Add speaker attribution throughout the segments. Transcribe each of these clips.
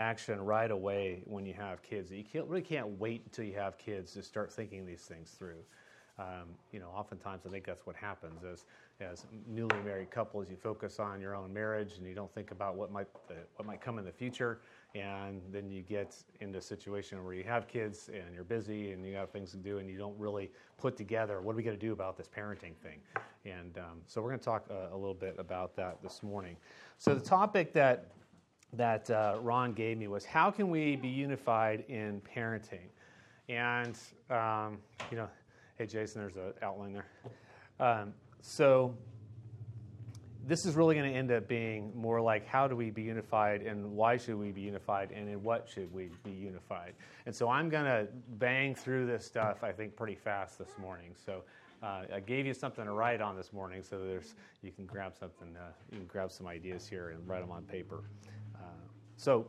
Speaker 1: action right away when you have kids. You can't, really can't wait until you have kids to start thinking these things through. Um, you know, oftentimes I think that's what happens as as newly married couples. You focus on your own marriage and you don't think about what might uh, what might come in the future. And then you get into a situation where you have kids and you're busy and you have things to do and you don't really put together what are we going to do about this parenting thing. And um, so we're going to talk uh, a little bit about that this morning. So the topic that that uh, Ron gave me was how can we be unified in parenting? And um, you know Hey, Jason, there's an outline there. Um, so this is really going to end up being more like how do we be unified and why should we be unified and in what should we be unified. And so I'm going to bang through this stuff, I think, pretty fast this morning. So uh, I gave you something to write on this morning, so there's you can grab something, uh, you can grab some ideas here and write them on paper. So,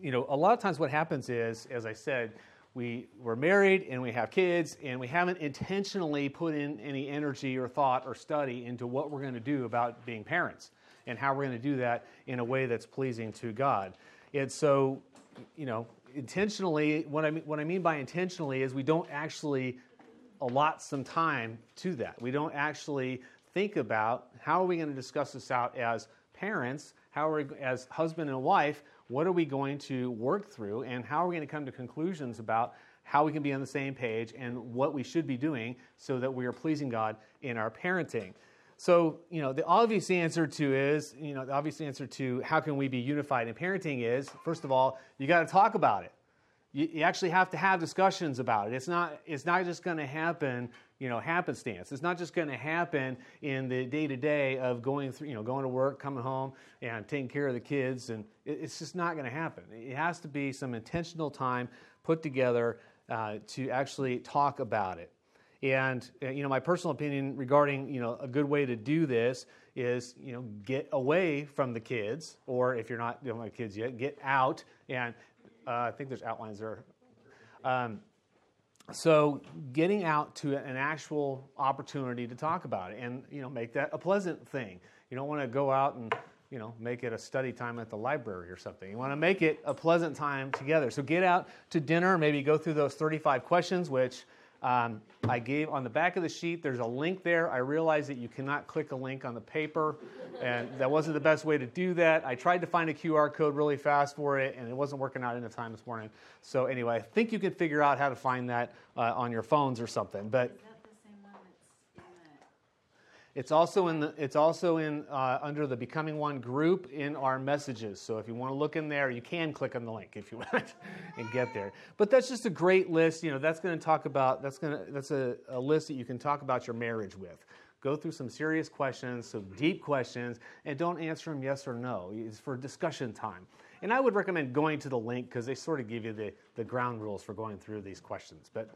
Speaker 1: you know, a lot of times what happens is, as I said, we were married and we have kids and we haven't intentionally put in any energy or thought or study into what we're going to do about being parents and how we're going to do that in a way that's pleasing to God. And so, you know, intentionally, what I mean, what I mean by intentionally is we don't actually allot some time to that. We don't actually think about how are we going to discuss this out as parents, how are we, as husband and wife, what are we going to work through and how are we going to come to conclusions about how we can be on the same page and what we should be doing so that we are pleasing God in our parenting. So, you know, the obvious answer to is, you know, the obvious answer to how can we be unified in parenting is, first of all, you got to talk about it. You, you actually have to have discussions about it. It's not, it's not just going to happen you know, happenstance. It's not just going to happen in the day to day of going through, you know, going to work, coming home, and taking care of the kids, and it's just not going to happen. It has to be some intentional time put together uh, to actually talk about it. And uh, you know, my personal opinion regarding you know a good way to do this is you know get away from the kids, or if you're not doing my kids yet, get out. And uh, I think there's outlines there. Um, so getting out to an actual opportunity to talk about it and you know make that a pleasant thing. You don't want to go out and you know make it a study time at the library or something. You want to make it a pleasant time together. So get out to dinner maybe go through those 35 questions which um, I gave on the back of the sheet, there's a link there. I realized that you cannot click a link on the paper, and that wasn't the best way to do that. I tried to find a QR code really fast for it, and it wasn't working out in the time this morning. So, anyway, I think you can figure out how to find that uh, on your phones or something. But it's also in the, it's also in uh, under the Becoming One group in our messages. So if you want to look in there, you can click on the link if you want and get there. But that's just a great list. You know, that's going to talk about that's going to that's a, a list that you can talk about your marriage with. Go through some serious questions, some deep questions, and don't answer them yes or no. It's for discussion time. And I would recommend going to the link because they sort of give you the, the ground rules for going through these questions. But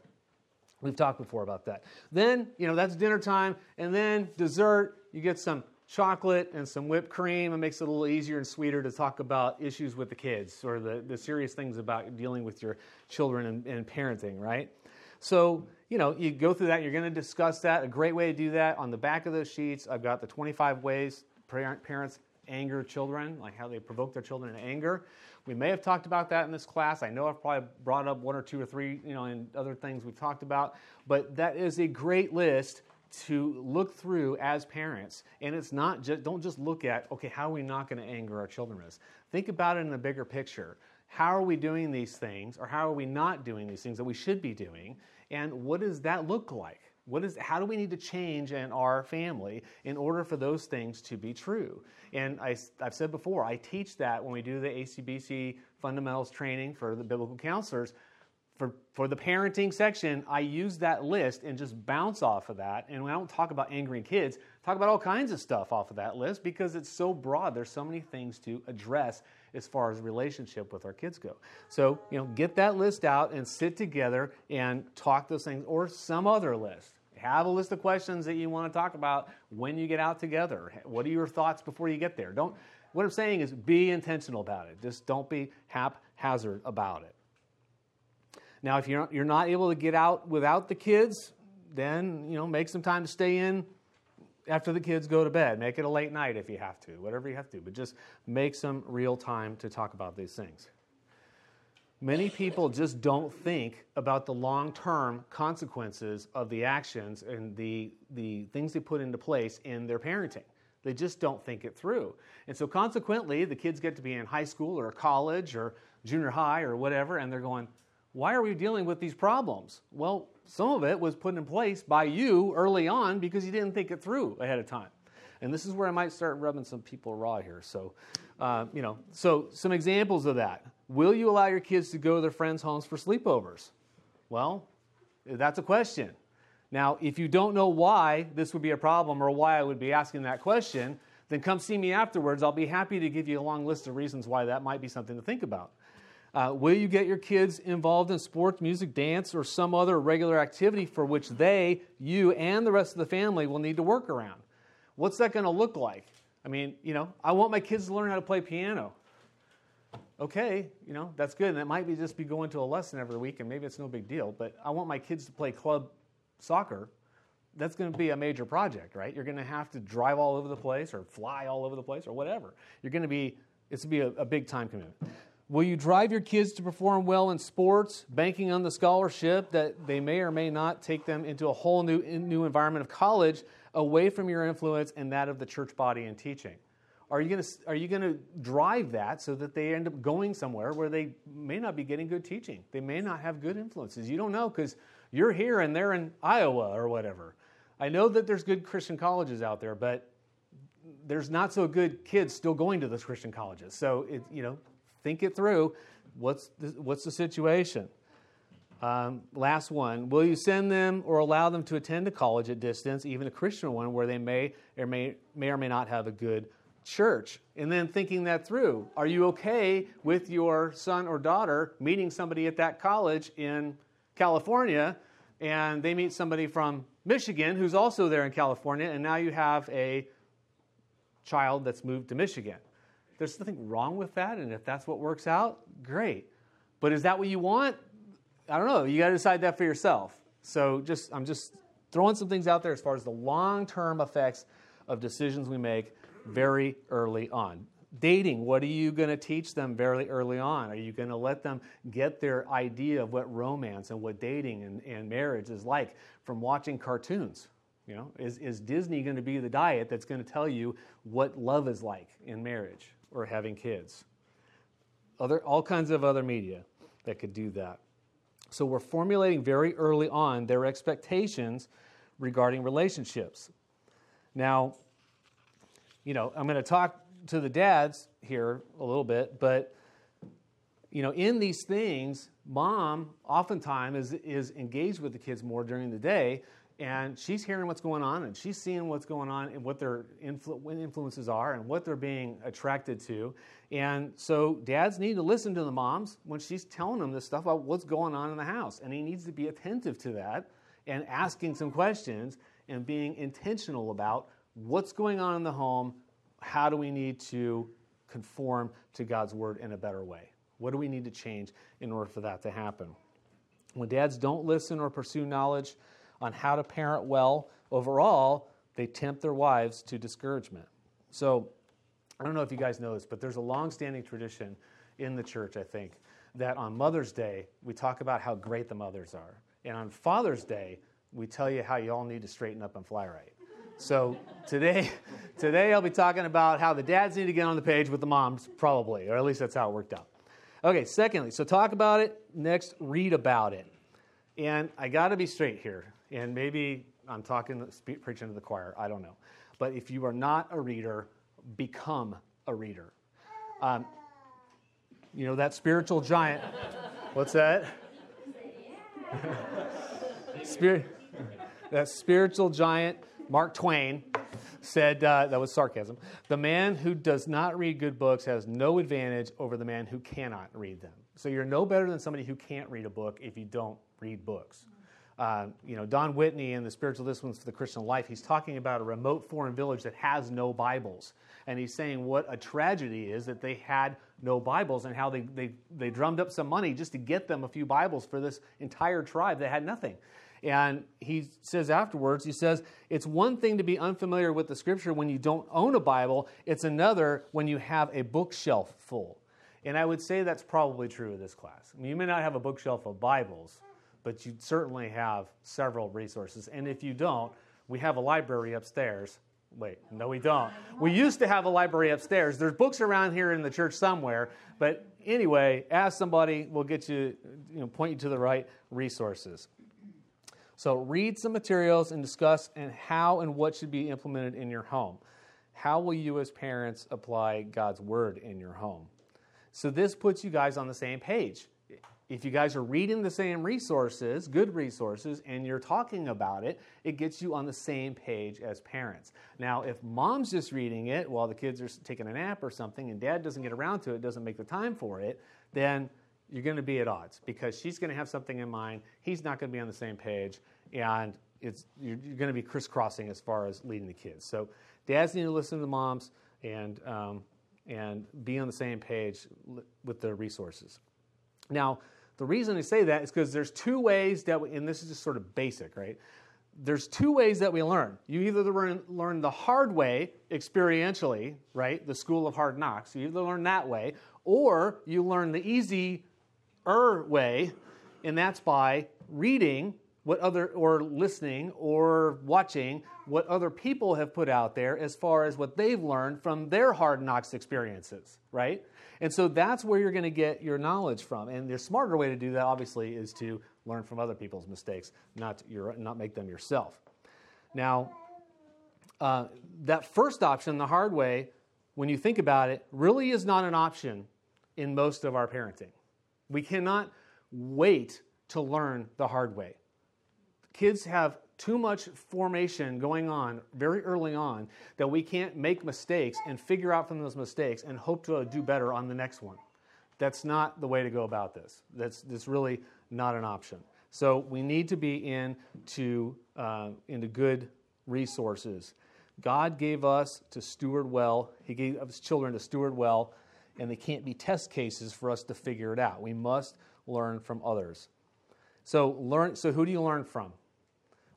Speaker 1: We've talked before about that. Then, you know, that's dinner time. And then dessert, you get some chocolate and some whipped cream. It makes it a little easier and sweeter to talk about issues with the kids or the, the serious things about dealing with your children and, and parenting, right? So, you know, you go through that, you're going to discuss that. A great way to do that on the back of those sheets, I've got the 25 ways parents anger children, like how they provoke their children in anger. We may have talked about that in this class. I know I've probably brought up one or two or three, you know, in other things we've talked about, but that is a great list to look through as parents. And it's not just, don't just look at, okay, how are we not going to anger our children with? Think about it in a bigger picture. How are we doing these things, or how are we not doing these things that we should be doing? And what does that look like? What is, how do we need to change in our family in order for those things to be true? And I, have said before, I teach that when we do the ACBC fundamentals training for the biblical counselors. For, for the parenting section, I use that list and just bounce off of that. And I don't talk about angering kids, talk about all kinds of stuff off of that list because it's so broad. There's so many things to address as far as relationship with our kids go. So, you know, get that list out and sit together and talk those things or some other list. Have a list of questions that you want to talk about when you get out together. What are your thoughts before you get there? Don't what I'm saying is be intentional about it. Just don't be haphazard about it. Now, if you're you're not able to get out without the kids, then you know make some time to stay in after the kids go to bed. Make it a late night if you have to, whatever you have to. But just make some real time to talk about these things. many people just don't think about the long term consequences of the actions and the, the things they put into place in their parenting. They just don't think it through. And so, consequently, the kids get to be in high school or college or junior high or whatever, and they're going, Why are we dealing with these problems? Well, some of it was put in place by you early on because you didn't think it through ahead of time. And this is where I might start rubbing some people raw here. So, uh, you know, so some examples of that. Will you allow your kids to go to their friends' homes for sleepovers? Well, that's a question. Now, if you don't know why this would be a problem or why I would be asking that question, then come see me afterwards. I'll be happy to give you a long list of reasons why that might be something to think about. Uh, will you get your kids involved in sports, music, dance, or some other regular activity for which they, you, and the rest of the family will need to work around? What's that going to look like? I mean, you know, I want my kids to learn how to play piano. Okay, you know, that's good. And it might be just be going to a lesson every week, and maybe it's no big deal. But I want my kids to play club soccer. That's going to be a major project, right? You're going to have to drive all over the place, or fly all over the place, or whatever. You're going to be, it's going to be a, a big time commitment. Will you drive your kids to perform well in sports, banking on the scholarship that they may or may not take them into a whole new, new environment of college away from your influence and that of the church body and teaching? Are you going to are you to drive that so that they end up going somewhere where they may not be getting good teaching? They may not have good influences. You don't know because you're here and they're in Iowa or whatever. I know that there's good Christian colleges out there, but there's not so good kids still going to those Christian colleges. So it, you know, think it through. What's the, what's the situation? Um, last one. Will you send them or allow them to attend a college at distance, even a Christian one, where they may or may, may or may not have a good church? And then thinking that through. Are you okay with your son or daughter meeting somebody at that college in California and they meet somebody from Michigan who's also there in California, and now you have a child that's moved to Michigan? There's nothing wrong with that, and if that's what works out, great. But is that what you want? I don't know. You got to decide that for yourself. So just I'm just throwing some things out there as far as the long-term effects of decisions we make very early on. Dating, what are you going to teach them very early on? Are you going to let them get their idea of what romance and what dating and, and marriage is like from watching cartoons? You know, is, is Disney going to be the diet that's going to tell you what love is like in marriage or having kids? Other, all kinds of other media that could do that. So we're formulating very early on their expectations regarding relationships. Now, you know, I'm going to talk to the dads here a little bit, but you know, in these things, mom oftentimes is, is engaged with the kids more during the day and she's hearing what's going on and she's seeing what's going on and what their influ- influences are and what they're being attracted to. And so dads need to listen to the moms when she's telling them this stuff about what's going on in the house and he needs to be attentive to that and asking some questions and being intentional about what's going on in the home how do we need to conform to god's word in a better way? What do we need to change in order for that to happen? When dads don't listen or pursue knowledge on how to parent well overall, they tempt their wives to discouragement. So, I don't know if you guys know this, but there's a long-standing tradition in the church, I think, that on Mother's Day, we talk about how great the mothers are. And on Father's Day, we tell you how you all need to straighten up and fly right. So today, today I'll be talking about how the dads need to get on the page with the moms, probably, or at least that's how it worked out. Okay, secondly, so talk about it. Next, read about it. And I got to be straight here and maybe I'm talking, preaching to the choir, I don't know. But if you are not a reader, become a reader. Um, you know, that spiritual giant. What's that? Spirit, that spiritual giant, Mark Twain, said, uh, that was sarcasm, the man who does not read good books has no advantage over the man who cannot read them. So you're no better than somebody who can't read a book if you don't read books. Uh, you know, Don Whitney in the Spiritual Disciplines for the Christian Life, he's talking about a remote foreign village that has no Bibles. And he's saying what a tragedy is that they had no Bibles and how they, they, they drummed up some money just to get them a few Bibles for this entire tribe that had nothing. And he says afterwards, he says, it's one thing to be unfamiliar with the scripture when you don't own a Bible, it's another when you have a bookshelf full. And I would say that's probably true of this class. I mean, you may not have a bookshelf of Bibles, but you certainly have several resources. And if you don't, we have a library upstairs. Wait, no, we don't. We used to have a library upstairs. There's books around here in the church somewhere, but anyway, ask somebody. We'll get you, you know, point you to the right resources. So read some materials and discuss and how and what should be implemented in your home. How will you as parents apply God's word in your home? So this puts you guys on the same page. If you guys are reading the same resources, good resources, and you're talking about it, it gets you on the same page as parents. Now, if mom's just reading it while the kids are taking a nap or something and dad doesn't get around to it, doesn't make the time for it, then you're going to be at odds because she's going to have something in mind, he's not going to be on the same page, and it's, you're, you're going to be crisscrossing as far as leading the kids. So, dads need to listen to the moms and um, and be on the same page with the resources. Now, the reason I say that is because there's two ways that, we, and this is just sort of basic, right? There's two ways that we learn. You either learn, learn the hard way experientially, right? The school of hard knocks. You either learn that way, or you learn the easy er way, and that's by reading what other or listening or watching what other people have put out there as far as what they've learned from their hard knocks experiences, right? And so that's where you're going to get your knowledge from. And the smarter way to do that, obviously, is to learn from other people's mistakes, not your, not make them yourself. Now, uh, that first option, the hard way, when you think about it, really is not an option in most of our parenting. We cannot wait to learn the hard way kids have too much formation going on very early on that we can't make mistakes and figure out from those mistakes and hope to do better on the next one. That's not the way to go about this. That's, that's really not an option. So we need to be into, uh, into good resources. God gave us to steward well. He gave us children to steward well, and they can't be test cases for us to figure it out. We must learn from others. So learn. So who do you learn from?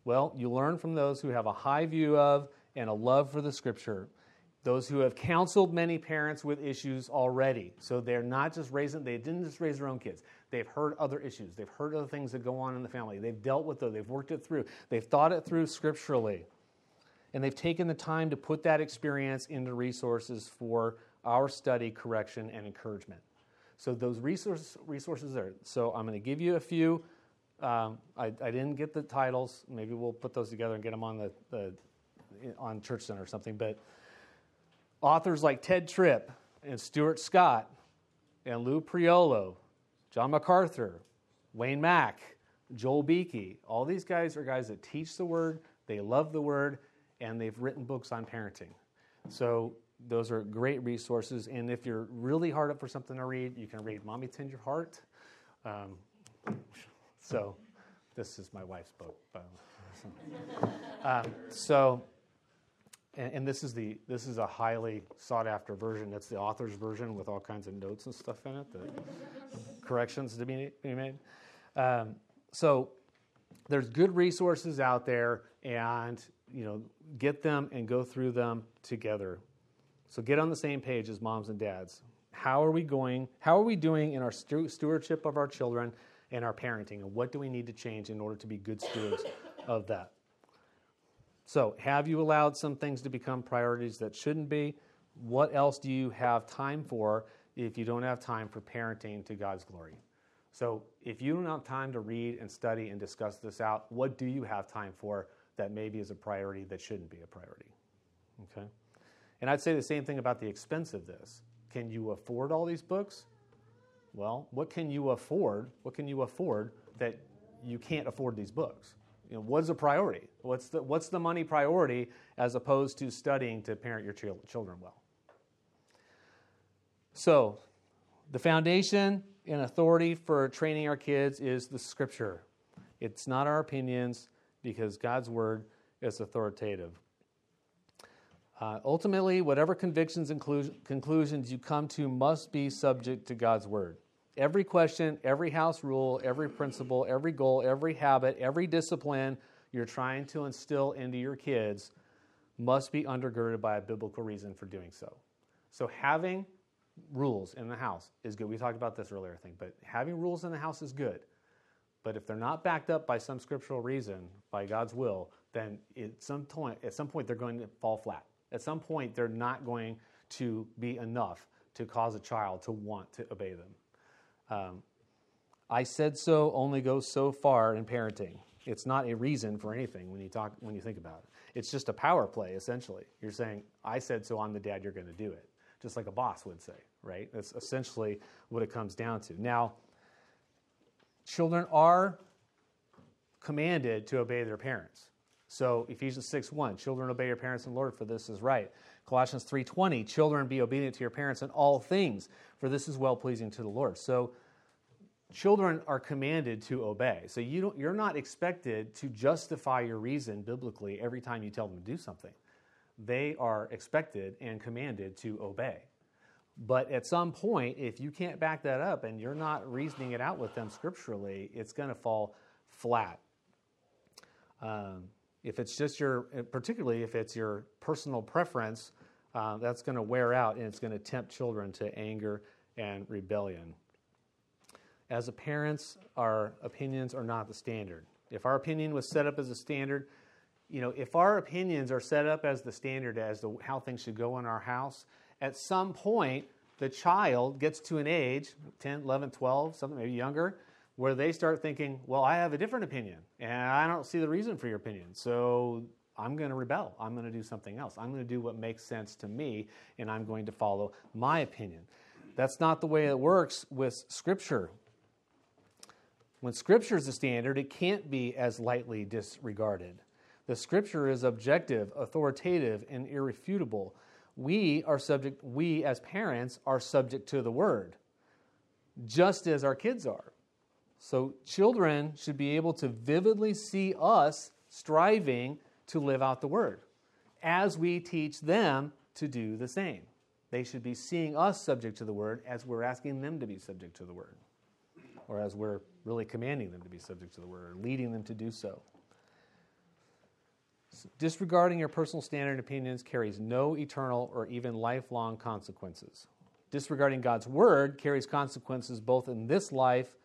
Speaker 1: Well, you learn from those who have a high view of and a love for the scripture. Those who have counseled many parents with issues already. So they're not just raising, they didn't just raise their own kids. They've heard other issues. They've heard other things that go on in the family. They've dealt with those. They've worked it through. They've thought it through scripturally. And they've taken the time to put that experience into resources for our study, correction, and encouragement. So those resources, resources are. So I'm going to give you a few. Um, I, I, didn't get the titles. Maybe we'll put those together and get them on the, the on Church Center or something. But authors like Ted Tripp and Stuart Scott and Lou Priolo, John MacArthur, Wayne Mack, Joel Beeke, all these guys are guys that teach the Word, they love the Word, and they've written books on parenting. So those are great resources. And if you're really hard up for something to read, you can read Mommy Tend Your Heart. Um, so, this is my wife's book. um, so, and, and, this is the this is a highly sought after version. That's the author's version with all kinds of notes and stuff in it, the corrections to be, be made. Um, so, there's good resources out there, and you know, get them and go through them together. So, get on the same page as moms and dads. How are we going? How are we doing in our stewardship of our children? And our parenting, and what do we need to change in order to be good stewards of that. So, have you allowed some things to become priorities that shouldn't be? What else do you have time for if you don't have time for parenting to God's glory? So, if you don't have time to read and study and discuss this out, what do you have time for that maybe is a priority that shouldn't be a priority? Okay? And I'd say the same thing about the expense of this. Can you afford all these books? Well, what can you afford? What can you afford that you can't afford these books? You know, what's the priority? What's the, what's the money priority as opposed to studying to parent your children well? So, the foundation and authority for training our kids is the scripture. It's not our opinions because God's word is authoritative. Uh, ultimately, whatever convictions and conclusions you come to must be subject to God's word. Every question, every house rule, every principle, every goal, every habit, every discipline you're trying to instill into your kids must be undergirded by a biblical reason for doing so. So, having rules in the house is good. We talked about this earlier, I think, but having rules in the house is good. But if they're not backed up by some scriptural reason, by God's will, then at some point, at some point they're going to fall flat. At some point, they're not going to be enough to cause a child to want to obey them. Um, I said so only goes so far in parenting. It's not a reason for anything when you talk when you think about it. It's just a power play essentially. You're saying, "I said so. I'm the dad. You're going to do it," just like a boss would say, right? That's essentially what it comes down to. Now, children are commanded to obey their parents. So Ephesians 6 1, children obey your parents and Lord, for this is right. Colossians 3:20, children be obedient to your parents in all things, for this is well pleasing to the Lord. So children are commanded to obey. So you don't, you're not expected to justify your reason biblically every time you tell them to do something. They are expected and commanded to obey. But at some point, if you can't back that up and you're not reasoning it out with them scripturally, it's going to fall flat. Um, if it's just your, particularly if it's your personal preference, uh, that's going to wear out and it's going to tempt children to anger and rebellion. As a parents, our opinions are not the standard. If our opinion was set up as a standard, you know, if our opinions are set up as the standard as to how things should go in our house, at some point, the child gets to an age 10, 11, 12, something maybe younger where they start thinking, well, I have a different opinion and I don't see the reason for your opinion. So I'm going to rebel. I'm going to do something else. I'm going to do what makes sense to me and I'm going to follow my opinion. That's not the way it works with Scripture. When Scripture is the standard, it can't be as lightly disregarded. The Scripture is objective, authoritative, and irrefutable we are subject, we as parents are subject to the word, just as our kids are. So children should be able to vividly see us striving to live out the word as we teach them to do the same. They should be seeing us subject to the word as we're asking them to be subject to the word, or as we're really commanding them to be subject to the word, or leading them to do so. Disregarding your personal standard and opinions carries no eternal or even lifelong consequences. Disregarding God's word carries consequences both in this life,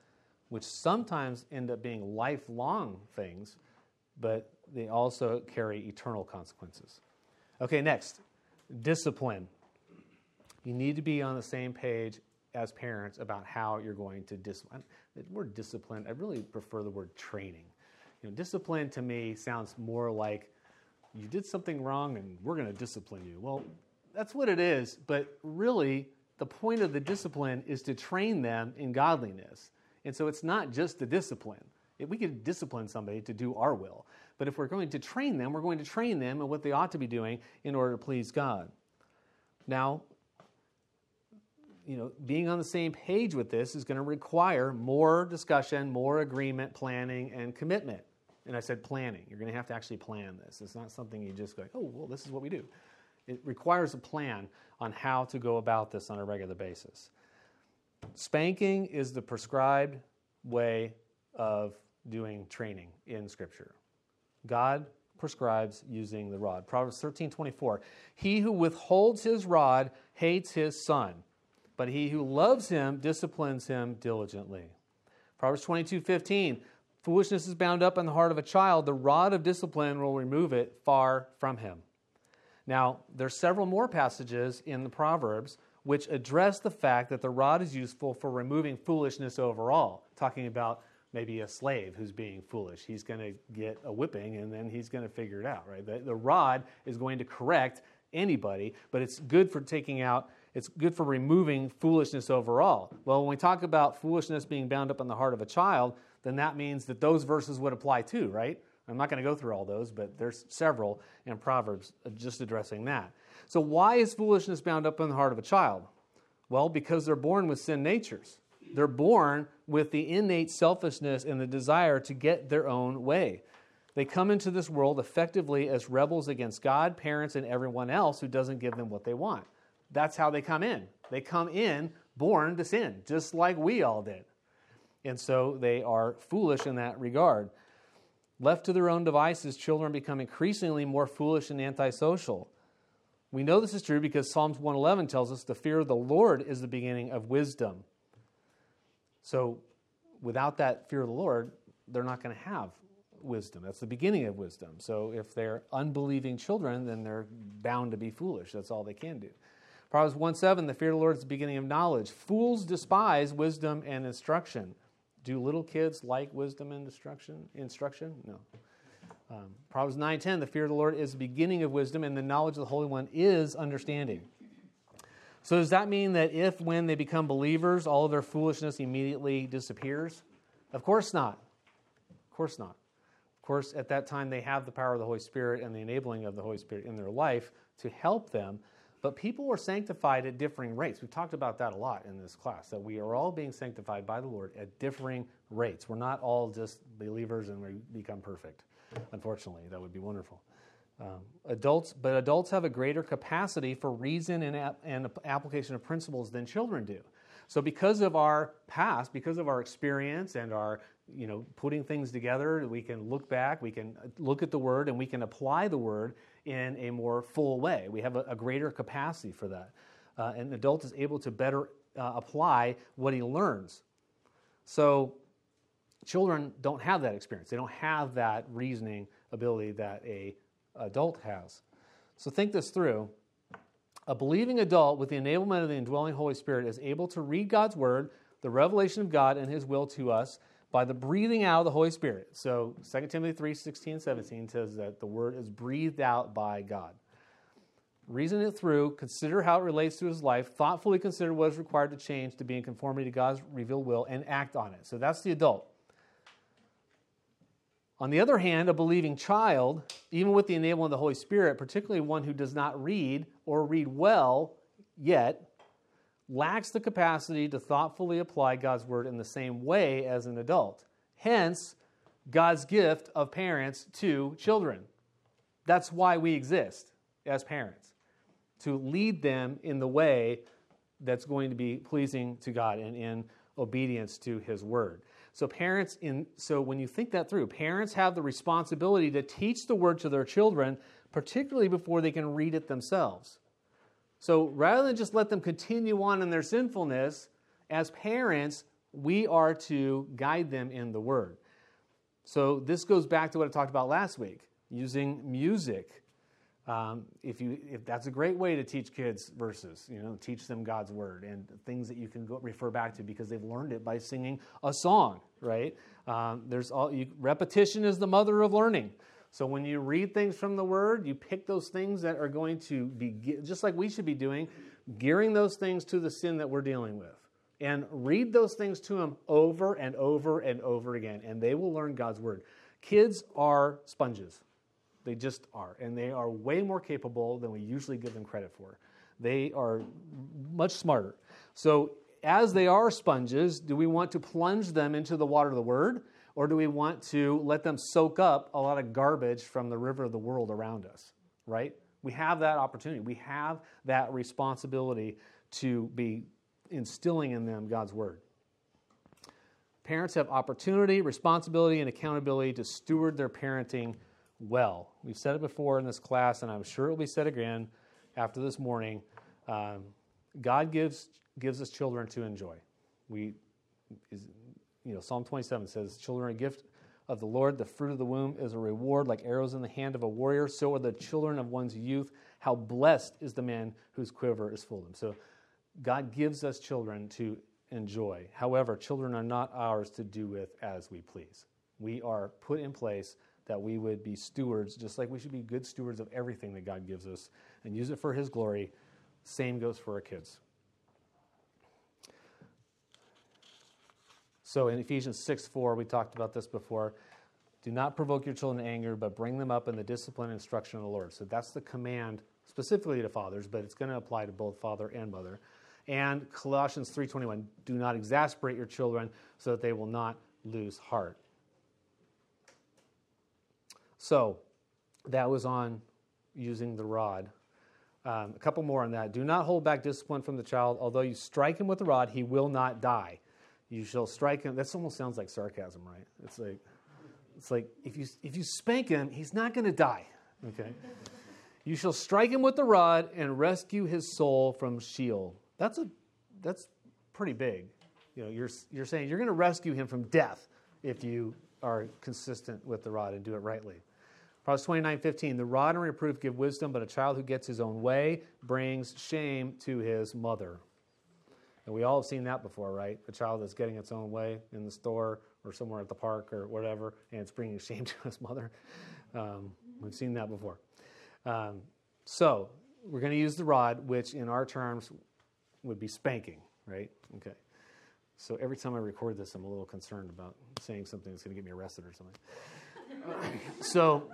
Speaker 1: which sometimes end up being lifelong things, but they also carry eternal consequences. Okay, next discipline. You need to be on the same page as parents about how you're going to discipline. The word discipline, I really prefer the word training. You know, discipline to me sounds more like you did something wrong and we're going to discipline you. Well, that's what it is, but really, the point of the discipline is to train them in godliness. And so it's not just the discipline. We could discipline somebody to do our will, but if we're going to train them, we're going to train them in what they ought to be doing in order to please God. Now, you know, being on the same page with this is going to require more discussion, more agreement, planning, and commitment. And I said planning. You're going to have to actually plan this. It's not something you just go, oh, well, this is what we do. It requires a plan on how to go about this on a regular basis. Spanking is the prescribed way of doing training in Scripture. God prescribes using the rod. Proverbs 13 24. He who withholds his rod hates his son, but he who loves him disciplines him diligently. Proverbs 22 15 foolishness is bound up in the heart of a child, the rod of discipline will remove it far from him. Now, there's several more passages in the Proverbs which address the fact that the rod is useful for removing foolishness overall, talking about maybe a slave who's being foolish. He's going to get a whipping and then he's going to figure it out, right? The, the rod is going to correct anybody, but it's good for taking out, it's good for removing foolishness overall. Well, when we talk about foolishness being bound up in the heart of a child, then that means that those verses would apply too, right? I'm not going to go through all those, but there's several in Proverbs just addressing that. So, why is foolishness bound up in the heart of a child? Well, because they're born with sin natures. They're born with the innate selfishness and the desire to get their own way. They come into this world effectively as rebels against God, parents, and everyone else who doesn't give them what they want. That's how they come in. They come in born to sin, just like we all did. And so they are foolish in that regard. Left to their own devices, children become increasingly more foolish and antisocial. We know this is true because Psalms 111 tells us the fear of the Lord is the beginning of wisdom. So, without that fear of the Lord, they're not going to have wisdom. That's the beginning of wisdom. So, if they're unbelieving children, then they're bound to be foolish. That's all they can do. Proverbs 1 7, the fear of the Lord is the beginning of knowledge. Fools despise wisdom and instruction. Do little kids like wisdom and instruction? Instruction? No. Um, Proverbs 9:10, the fear of the Lord is the beginning of wisdom, and the knowledge of the Holy One is understanding. So does that mean that if when they become believers, all of their foolishness immediately disappears? Of course not. Of course not. Of course, at that time they have the power of the Holy Spirit and the enabling of the Holy Spirit in their life to help them. But people were sanctified at differing rates. We've talked about that a lot in this class, that we are all being sanctified by the Lord at differing rates. We're not all just believers and we become perfect. Unfortunately, that would be wonderful. Um, adults, but adults have a greater capacity for reason and, ap- and application of principles than children do. So, because of our past, because of our experience and our, you know, putting things together, we can look back, we can look at the word, and we can apply the word in a more full way. We have a, a greater capacity for that. Uh, an adult is able to better uh, apply what he learns. So, Children don't have that experience. They don't have that reasoning ability that a adult has. So think this through. A believing adult with the enablement of the indwelling Holy Spirit is able to read God's word, the revelation of God and his will to us by the breathing out of the Holy Spirit. So 2 Timothy 3 16, 17 says that the word is breathed out by God. Reason it through, consider how it relates to his life, thoughtfully consider what is required to change to be in conformity to God's revealed will, and act on it. So that's the adult. On the other hand, a believing child, even with the enablement of the Holy Spirit, particularly one who does not read or read well yet, lacks the capacity to thoughtfully apply God's word in the same way as an adult. Hence, God's gift of parents to children. That's why we exist as parents, to lead them in the way that's going to be pleasing to God and in obedience to His word. So parents in so when you think that through, parents have the responsibility to teach the word to their children, particularly before they can read it themselves. So rather than just let them continue on in their sinfulness, as parents, we are to guide them in the word. So this goes back to what I talked about last week, using music um, if you, if that's a great way to teach kids verses, you know, teach them God's word and things that you can go, refer back to because they've learned it by singing a song, right? Um, there's all you, repetition is the mother of learning. So when you read things from the word, you pick those things that are going to be just like we should be doing, gearing those things to the sin that we're dealing with. And read those things to them over and over and over again, and they will learn God's word. Kids are sponges. They just are. And they are way more capable than we usually give them credit for. They are much smarter. So, as they are sponges, do we want to plunge them into the water of the Word? Or do we want to let them soak up a lot of garbage from the river of the world around us? Right? We have that opportunity. We have that responsibility to be instilling in them God's Word. Parents have opportunity, responsibility, and accountability to steward their parenting well. We've said it before in this class, and I'm sure it will be said again after this morning. Um, God gives gives us children to enjoy. We, you know, Psalm 27 says, "Children are a gift of the Lord. The fruit of the womb is a reward, like arrows in the hand of a warrior. So are the children of one's youth. How blessed is the man whose quiver is full of them." So, God gives us children to enjoy. However, children are not ours to do with as we please. We are put in place that we would be stewards, just like we should be good stewards of everything that God gives us and use it for His glory. Same goes for our kids. So in Ephesians 6 4, we talked about this before. Do not provoke your children to anger, but bring them up in the discipline and instruction of the Lord. So that's the command specifically to fathers, but it's going to apply to both father and mother. And Colossians 3:21, do not exasperate your children so that they will not lose heart. So that was on using the rod. Um, a couple more on that. Do not hold back discipline from the child. Although you strike him with the rod, he will not die. You shall strike him. That almost sounds like sarcasm, right? It's like, it's like if you if you spank him, he's not going to die. Okay. You shall strike him with the rod and rescue his soul from Sheol. That's a that's pretty big. You know, you're you're saying you're going to rescue him from death if you are consistent with the rod and do it rightly. Proverbs 29 15, the rod and reproof give wisdom, but a child who gets his own way brings shame to his mother. And we all have seen that before, right? A child that's getting its own way in the store or somewhere at the park or whatever, and it's bringing shame to his mother. Um, we've seen that before. Um, so we're going to use the rod, which in our terms would be spanking, right? Okay. So every time I record this, I'm a little concerned about saying something that's going to get me arrested or something. so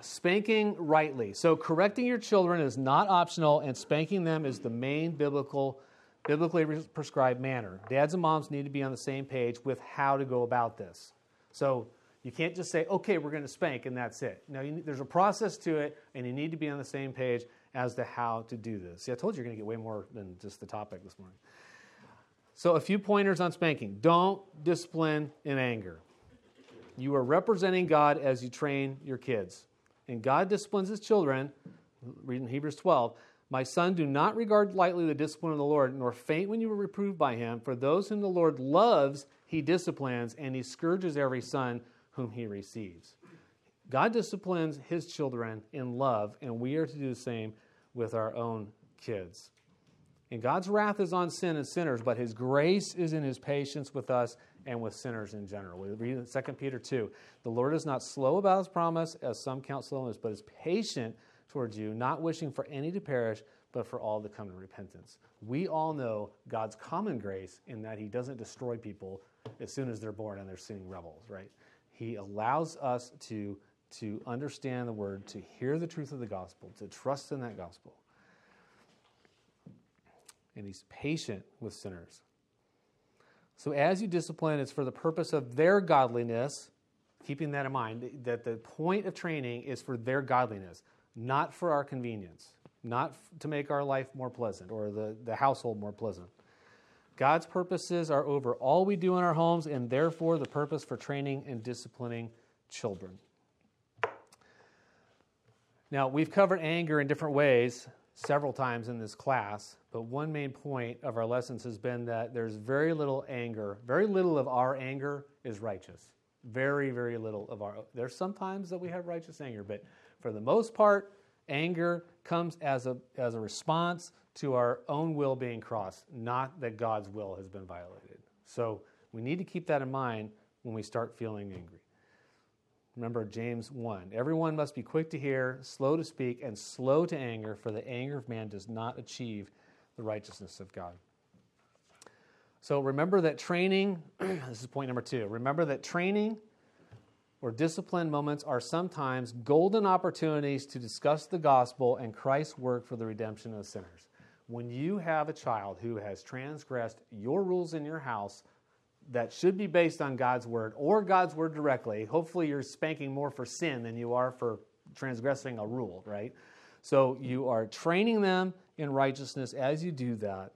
Speaker 1: spanking rightly. So correcting your children is not optional, and spanking them is the main biblical, biblically prescribed manner. Dads and moms need to be on the same page with how to go about this. So you can't just say, "Okay, we're going to spank," and that's it. No, you, there's a process to it, and you need to be on the same page as to how to do this. See, I told you you're going to get way more than just the topic this morning. So, a few pointers on spanking. Don't discipline in anger. You are representing God as you train your kids and God disciplines his children, reading Hebrews 12, my son, do not regard lightly the discipline of the Lord, nor faint when you are reproved by him. For those whom the Lord loves, he disciplines, and he scourges every son whom he receives. God disciplines his children in love, and we are to do the same with our own kids. And God's wrath is on sin and sinners, but his grace is in his patience with us and with sinners in general. We read in 2 Peter 2 The Lord is not slow about his promise, as some count slowness, but is patient towards you, not wishing for any to perish, but for all to come to repentance. We all know God's common grace in that he doesn't destroy people as soon as they're born and they're sinning rebels, right? He allows us to, to understand the word, to hear the truth of the gospel, to trust in that gospel. And he's patient with sinners. So as you discipline, it's for the purpose of their godliness, keeping that in mind, that the point of training is for their godliness, not for our convenience, not to make our life more pleasant or the, the household more pleasant. God's purposes are over all we do in our homes, and therefore the purpose for training and disciplining children. Now, we've covered anger in different ways several times in this class, but one main point of our lessons has been that there's very little anger. Very little of our anger is righteous. Very, very little of our. There's sometimes that we have righteous anger, but for the most part, anger comes as a, as a response to our own will being crossed, not that God's will has been violated. So we need to keep that in mind when we start feeling angry. Remember James 1. Everyone must be quick to hear, slow to speak, and slow to anger, for the anger of man does not achieve the righteousness of God. So remember that training, this is point number two. Remember that training or discipline moments are sometimes golden opportunities to discuss the gospel and Christ's work for the redemption of sinners. When you have a child who has transgressed your rules in your house, that should be based on God's word or God's word directly. Hopefully, you're spanking more for sin than you are for transgressing a rule, right? So, you are training them in righteousness as you do that.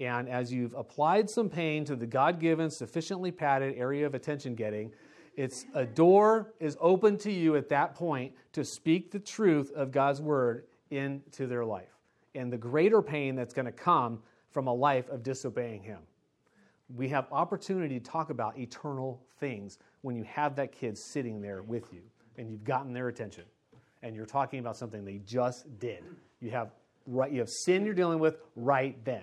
Speaker 1: And as you've applied some pain to the God given, sufficiently padded area of attention getting, it's a door is open to you at that point to speak the truth of God's word into their life and the greater pain that's going to come from a life of disobeying Him we have opportunity to talk about eternal things when you have that kid sitting there with you and you've gotten their attention and you're talking about something they just did. You have right you have sin you're dealing with right then.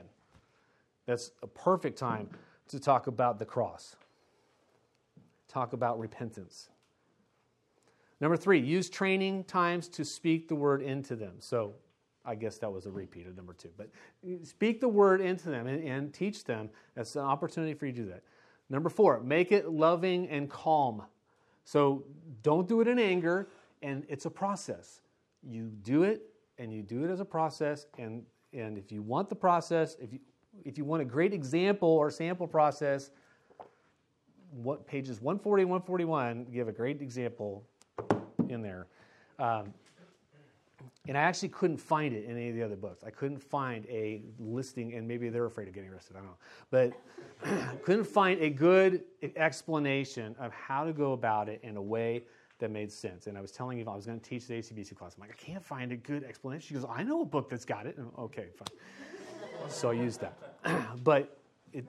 Speaker 1: That's a perfect time to talk about the cross. Talk about repentance. Number 3, use training times to speak the word into them. So I guess that was a repeat of number two. But speak the word into them and, and, teach them. That's an opportunity for you to do that. Number four, make it loving and calm. So don't do it in anger, and it's a process. You do it, and you do it as a process. And, and if you want the process, if you, if you want a great example or sample process, what pages 140 and 141 give a great example in there. Um, and I actually couldn't find it in any of the other books. I couldn't find a listing, and maybe they're afraid of getting arrested, I don't know. But couldn't find a good explanation of how to go about it in a way that made sense. And I was telling Eva I was going to teach the ACBC class. I'm like, I can't find a good explanation. She goes, I know a book that's got it. And, okay, fine. so I used that. but it,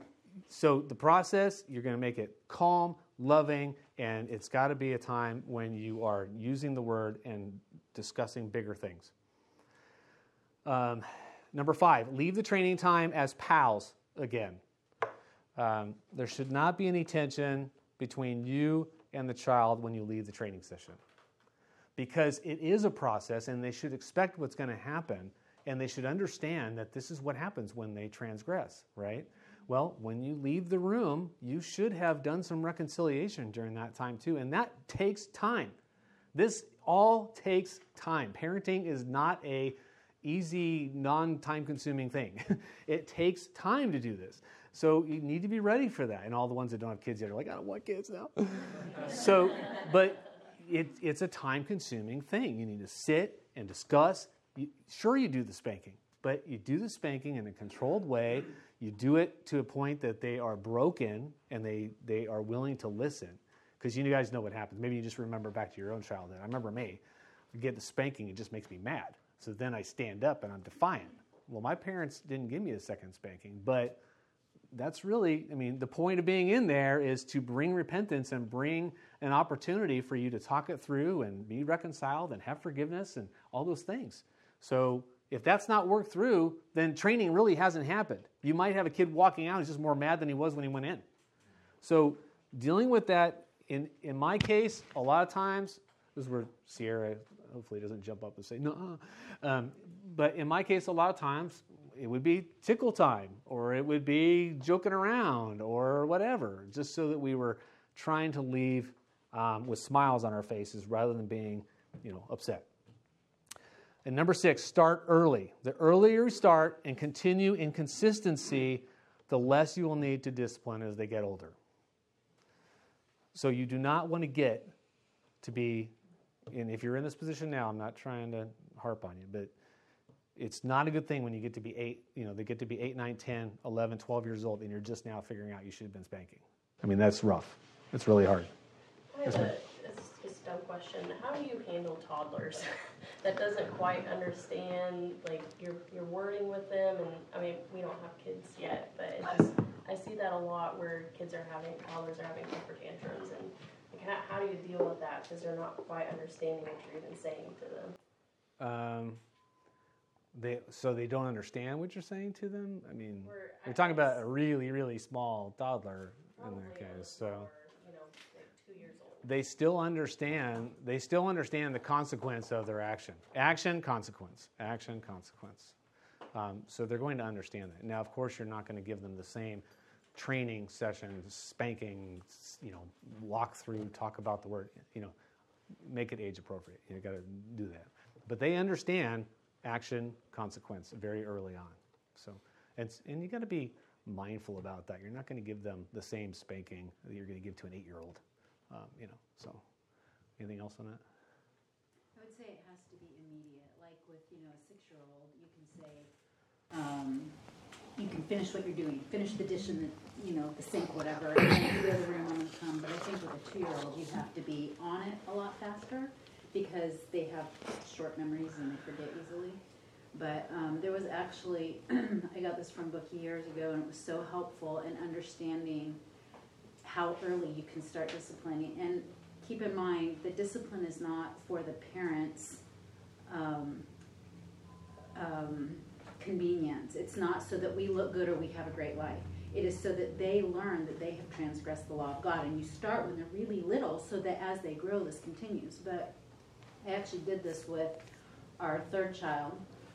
Speaker 1: so the process, you're going to make it calm, loving, and it's got to be a time when you are using the word and discussing bigger things. Um, number five, leave the training time as pals again. Um, there should not be any tension between you and the child when you leave the training session because it is a process and they should expect what's going to happen and they should understand that this is what happens when they transgress, right? Well, when you leave the room, you should have done some reconciliation during that time too, and that takes time. This all takes time. Parenting is not a easy, non-time consuming thing. it takes time to do this. So you need to be ready for that. And all the ones that don't have kids yet are like, I don't want kids now. so, but it, it's a time consuming thing. You need to sit and discuss. You, sure, you do the spanking, but you do the spanking in a controlled way. You do it to a point that they are broken and they, they are willing to listen. Because you guys know what happens. Maybe you just remember back to your own childhood. I remember me. I get the spanking, it just makes me mad. So then I stand up and I'm defiant. Well, my parents didn't give me a second spanking, but that's really, I mean, the point of being in there is to bring repentance and bring an opportunity for you to talk it through and be reconciled and have forgiveness and all those things. So if that's not worked through, then training really hasn't happened. You might have a kid walking out who's just more mad than he was when he went in. So dealing with that, in, in my case, a lot of times, this is where Sierra hopefully doesn't jump up and say, no. Um, but in my case, a lot of times, it would be tickle time or it would be joking around or whatever, just so that we were trying to leave um, with smiles on our faces rather than being, you know, upset. And number six, start early. The earlier you start and continue in consistency, the less you will need to discipline as they get older. So you do not want to get to be, and if you're in this position now, I'm not trying to harp on you, but it's not a good thing when you get to be eight, you know, they get to be 8, 9, 10, 11, 12 years old, and you're just now figuring out you should have been spanking. I mean, that's rough. It's really hard.
Speaker 2: I have a, it's a dumb question. How do you handle toddlers that doesn't quite understand like your your wording with them? And I mean, we don't have kids yet, but just I see that a lot where kids are having toddlers are having temper tantrums, and like, how, how do you deal with that because they're not quite understanding what you're even saying to them?
Speaker 1: Um, they so they don't understand what you're saying to them. I mean, we're, you're talking about a really really small toddler in their case, so.
Speaker 2: you know, like two years old.
Speaker 1: They still understand. They still understand the consequence of their action. Action, consequence. Action, consequence. Um, so they're going to understand that. Now, of course, you're not going to give them the same training session spanking, you know, walk through, talk about the word, you know, make it age appropriate. You got to do that. But they understand action, consequence very early on. So, and, and you got to be mindful about that. You're not going to give them the same spanking that you're going to give to an eight year old. Um, you know, so anything else on that?
Speaker 3: I would say it has to be immediate. Like with, you know, a six year old, you can say, um, you can finish what you're doing, finish the dish in the, you know, the sink, whatever, and the other room you come. But I think with a two year old, you have to be on it a lot faster because they have short memories and they forget easily. But um, there was actually, I got this from book years ago, and it was so helpful in understanding how early you can start disciplining. And keep in mind, the discipline is not for the parents' um, um, convenience. It's not so that we look good or we have a great life. It is so that they learn that they have transgressed the law of God. And you start when they're really little so that as they grow, this continues. But I actually did this with our third child.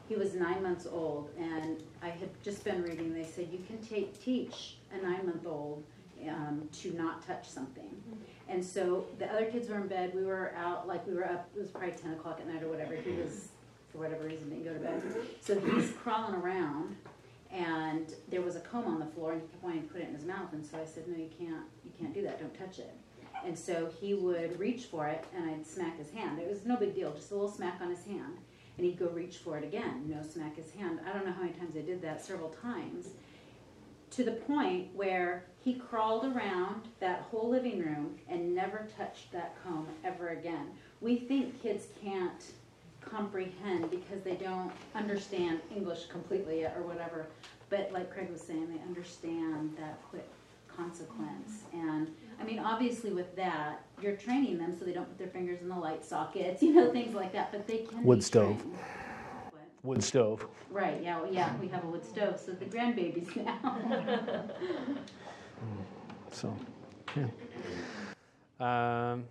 Speaker 3: He was nine months old, and I had just been reading. They said you can take, teach a nine month old um, to not touch something. Mm-hmm. And so the other kids were in bed. We were out, like we were up. It was probably ten o'clock at night or whatever. He was, for whatever reason, didn't go to bed. So he's crawling around, and there was a comb on the floor, and he kept wanting to put it in his mouth. And so I said, No, you can't. You can't do that. Don't touch it. And so he would reach for it, and I'd smack his hand. It was no big deal, just a little smack on his hand. And he'd go reach for it again, no smack his hand. I don't know how many times I did that, several times. To the point where he crawled around that whole living room and never touched that comb ever again. We think kids can't comprehend because they don't understand English completely or whatever. But like Craig was saying, they understand that quick consequence. And I mean, obviously, with that, you're training them so they don't put their fingers in the light sockets, you know, things like that. But they can
Speaker 1: Wood stove.
Speaker 3: trained. What?
Speaker 1: Wood stove.
Speaker 3: Right, yeah, well, yeah, we have a wood stove, so the grandbabies now.
Speaker 1: So, yeah. Um,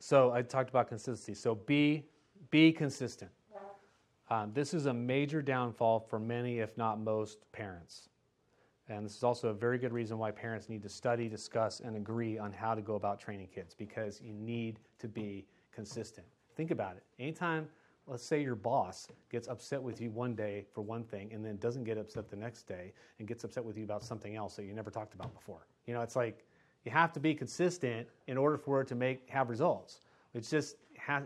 Speaker 1: so I talked about consistency. So be be consistent. Um, this is a major downfall for many, if not most, parents. And this is also a very good reason why parents need to study, discuss, and agree on how to go about training kids because you need to be consistent. Think about it. Anytime, let's say your boss gets upset with you one day for one thing and then doesn't get upset the next day and gets upset with you about something else that you never talked about before. You know, it's like you have to be consistent in order for it to make have results. It's just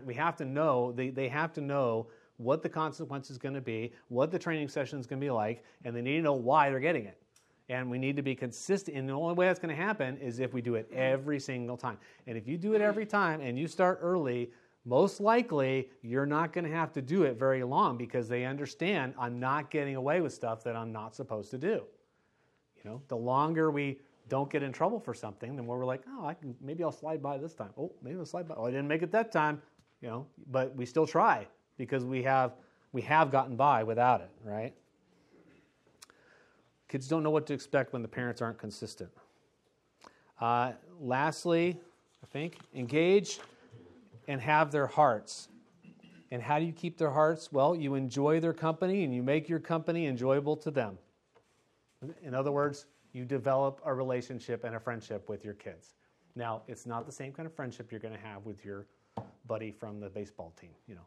Speaker 1: we have to know they, they have to know what the consequence is going to be, what the training session is going to be like, and they need to know why they're getting it. And we need to be consistent. And the only way that's going to happen is if we do it every single time. And if you do it every time and you start early, most likely you're not going to have to do it very long because they understand I'm not getting away with stuff that I'm not supposed to do. You know, the longer we don't get in trouble for something, the more we're like, oh, I can maybe I'll slide by this time. Oh, maybe I'll slide by. Oh, I didn't make it that time. You know, but we still try because we have we have gotten by without it, right? Kids don't know what to expect when the parents aren't consistent. Uh, lastly, I think engage and have their hearts. And how do you keep their hearts? Well, you enjoy their company and you make your company enjoyable to them. In other words, you develop a relationship and a friendship with your kids. Now, it's not the same kind of friendship you're going to have with your buddy from the baseball team, you know,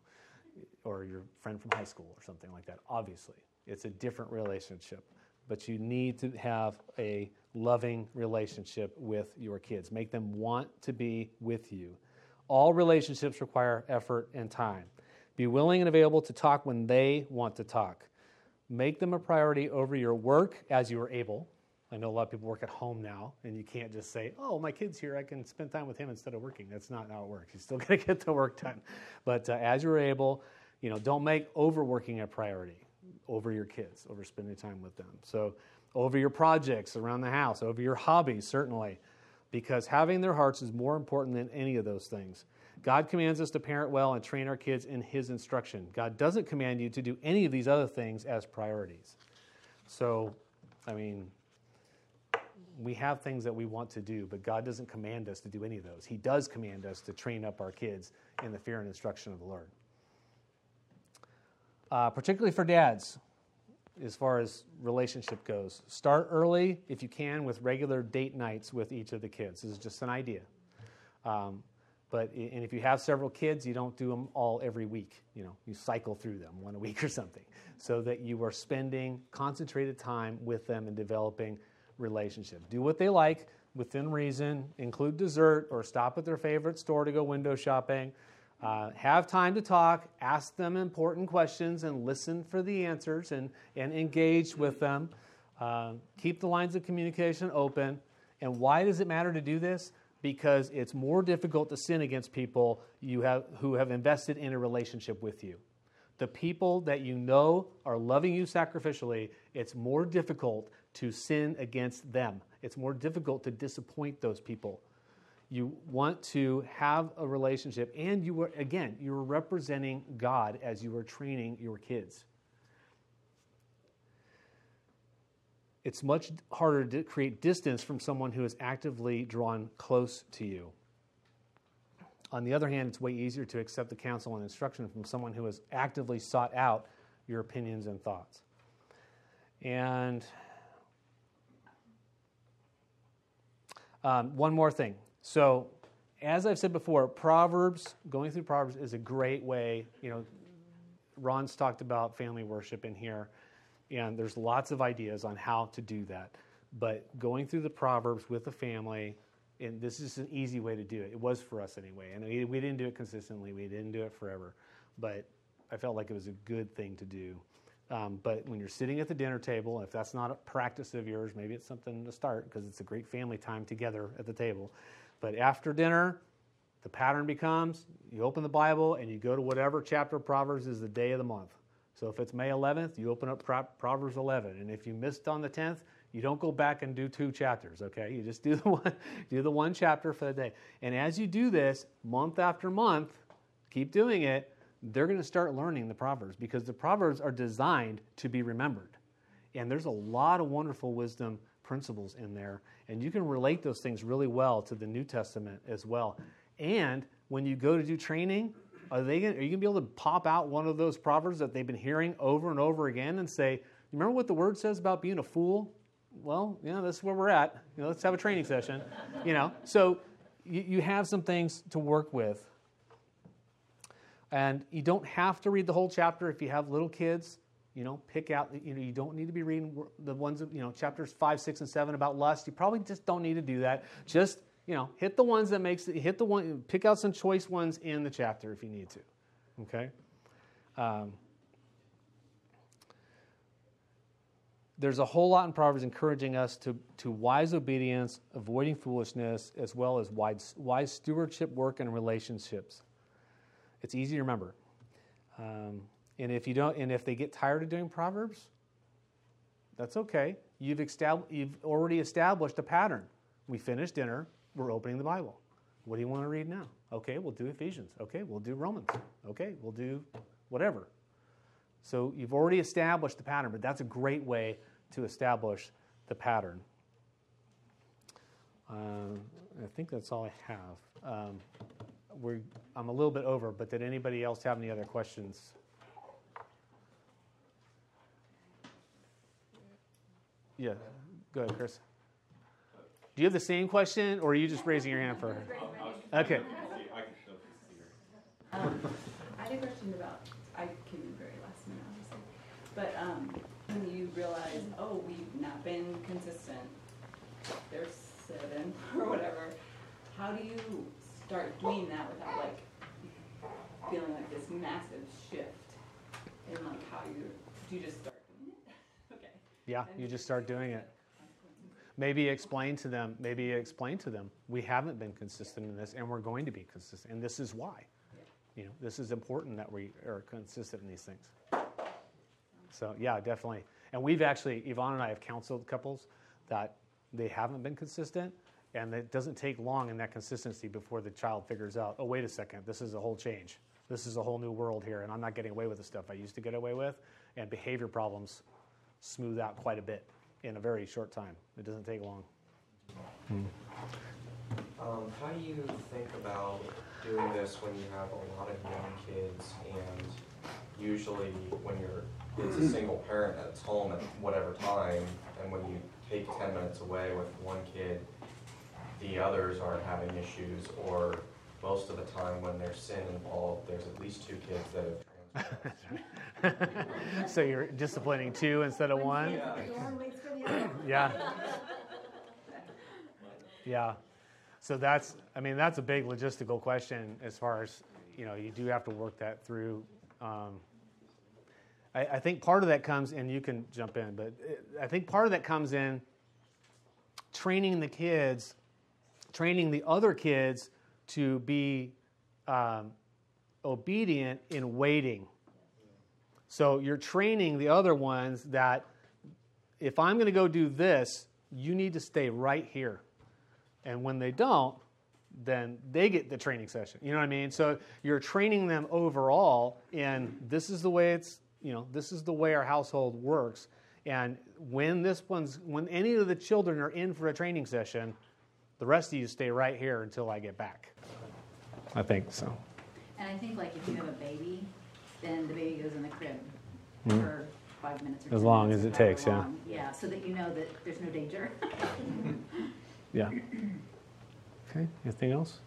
Speaker 1: or your friend from high school or something like that. Obviously, it's a different relationship, but you need to have a loving relationship with your kids. Make them want to be with you. All relationships require effort and time. Be willing and available to talk when they want to talk. Make them a priority over your work as you are able. I know a lot of people work at home now, and you can't just say, "Oh, my kid's here; I can spend time with him instead of working." That's not how it works. You still got to get the work done, but uh, as you're able, you know, don't make overworking a priority over your kids, over spending time with them. So, over your projects around the house, over your hobbies, certainly, because having their hearts is more important than any of those things. God commands us to parent well and train our kids in His instruction. God doesn't command you to do any of these other things as priorities. So, I mean, we have things that we want to do, but God doesn't command us to do any of those. He does command us to train up our kids in the fear and instruction of the Lord. Uh, particularly for dads, as far as relationship goes, start early if you can with regular date nights with each of the kids. This is just an idea. Um, but and if you have several kids, you don't do them all every week. You know, you cycle through them one a week or something, so that you are spending concentrated time with them and developing relationship. Do what they like within reason. Include dessert or stop at their favorite store to go window shopping. Uh, have time to talk. Ask them important questions and listen for the answers and and engage with them. Uh, keep the lines of communication open. And why does it matter to do this? because it's more difficult to sin against people you have, who have invested in a relationship with you. The people that you know are loving you sacrificially, it's more difficult to sin against them. It's more difficult to disappoint those people. You want to have a relationship, and you are, again, you're representing God as you are training your kids. it's much harder to create distance from someone who is actively drawn close to you. On the other hand, it's way easier to accept the counsel and instruction from someone who has actively sought out your opinions and thoughts. And um, one more thing. So, as I've said before, Proverbs, going through Proverbs is a great way. You know, Ron's talked about family worship in here. And there's lots of ideas on how to do that. But going through the Proverbs with the family, and this is an easy way to do it. It was for us anyway. And we, didn't do it consistently, we didn't do it forever. But I felt like it was a good thing to do Um, but when you're sitting at the dinner table, if that's not a practice of yours, maybe it's something to start because it's a great family time together at the table. But after dinner, the pattern becomes you open the Bible and you go to whatever chapter of Proverbs is the day of the month. So if it's May 11th, you open up Proverbs 11. And if you missed on the 10th, you don't go back and do two chapters, okay? You just do the one, do the one chapter for the day. And as you do this month after month, keep doing it, they're going to start learning the Proverbs because the Proverbs are designed to be remembered. And there's a lot of wonderful wisdom principles in there. And you can relate those things really well to the New Testament as well. And when you go to do training, are, they gonna, are you going to be able to pop out one of those Proverbs that they've been hearing over and over again and say, Remember what the word says about being a fool? Well, yeah, that's where we're at. You know, let's have a training session. You know, so you, you have some things to work with and you don't have to read the whole chapter if you have little kids. You know, pick out, you know, you don't need to be reading the ones, you know, chapters five, six, and seven about lust. You probably just don't need to do that. Just, you know, hit the ones that makes, hit the one, pick out some choice ones in the chapter if you need to. Okay? Um, there's a whole lot in Proverbs encouraging us to, to wise obedience, avoiding foolishness, as well as wise, wise stewardship, work, and relationships. It's easy to remember. Um, and if you don't, and if they get tired of doing Proverbs, that's okay. You've, estab- you've already established a pattern. We finished dinner, we're opening the Bible. What do you want to read now? Okay, we'll do Ephesians. Okay, we'll do Romans. Okay, we'll do whatever. So you've already established the pattern, but that's a great way to establish the pattern. Um, I think that's all I have. Um, I'm a little bit over, but did anybody else have any other questions? Yeah, go ahead, Chris. Do you have the same question, or are you just raising your hand for her? Okay.
Speaker 4: Um, I had a question about, I came in very last minute, obviously, but um, when you realize, oh, we've not been consistent, there's seven or whatever, how do you start doing that without like feeling like this massive shift in like how you do you just start doing it? okay.
Speaker 1: Yeah, you just start doing it. Maybe explain to them, maybe explain to them, we haven't been consistent in this and we're going to be consistent and this is why. You know, this is important that we are consistent in these things. So yeah, definitely. And we've actually, Yvonne and I have counseled couples that they haven't been consistent and it doesn't take long in that consistency before the child figures out, oh, wait a second, this is a whole change. This is a whole new world here, and I'm not getting away with the stuff I used to get away with. And behavior problems smooth out quite a bit in a very short time. It doesn't take long.
Speaker 5: Um, how do you think about doing this when you have a lot of young kids and usually when you're it's a single parent that's home at whatever time and when you take 10 minutes away with one kid the others aren't having issues, or most of the time when there's sin involved, there's at least two kids that
Speaker 1: have. so you're disciplining two instead of one?
Speaker 5: Yeah.
Speaker 1: yeah. Yeah. So that's, I mean, that's a big logistical question as far as, you know, you do have to work that through. Um, I, I think part of that comes, and you can jump in, but I think part of that comes in training the kids training the other kids to be um, obedient in waiting. So you're training the other ones that if I'm going to go do this, you need to stay right here. And when they don't, then they get the training session. You know what I mean? So you're training them overall in this is the way it's, you know, this is the way our household works. And when this one's when any of the children are in for a training session, the rest of you stay right here until I get back. I think so.
Speaker 3: And I think like if you have a baby, then the baby goes in the crib mm-hmm. for five minutes or so.
Speaker 1: as long as it takes, long.
Speaker 3: yeah. Yeah, so that you know that there's no danger.
Speaker 1: yeah. Okay. Anything else?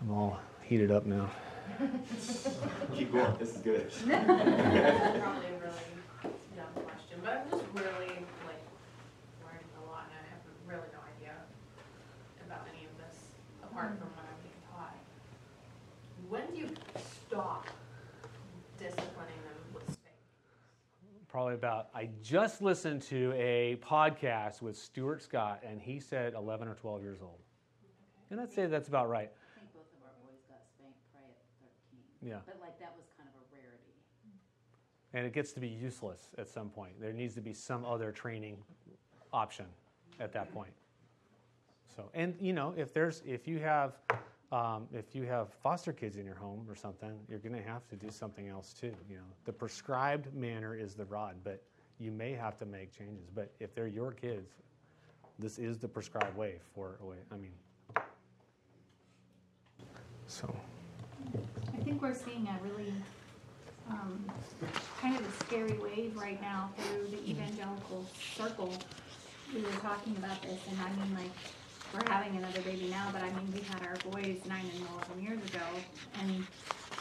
Speaker 1: I'm all heated up now.
Speaker 5: Keep going. This is good.
Speaker 6: Probably a really dumb question, but I'm just really apart from what I'm being taught. When do you stop discipline?
Speaker 1: Probably about. I just listened to a podcast with Stuart Scott, and he said 11 or 12 years old. And I'd say that's about right.
Speaker 3: I think both of our boys got spanked probably at thirteen.
Speaker 1: Yeah.
Speaker 3: But like that was kind of a rarity.
Speaker 1: And it gets to be useless at some point. There needs to be some other training option at that point. So, and you know, if there's if you have um, if you have foster kids in your home or something, you're going to have to do something else too. You know, the prescribed manner is the rod, but you may have to make changes. But if they're your kids, this is the prescribed way for a way. I mean, so
Speaker 7: I think we're seeing a really um, kind of a scary wave right now through the evangelical circle. We were talking about this, and I mean, like, we're having another baby now, but I mean, we had our boys nine and 11 years ago, and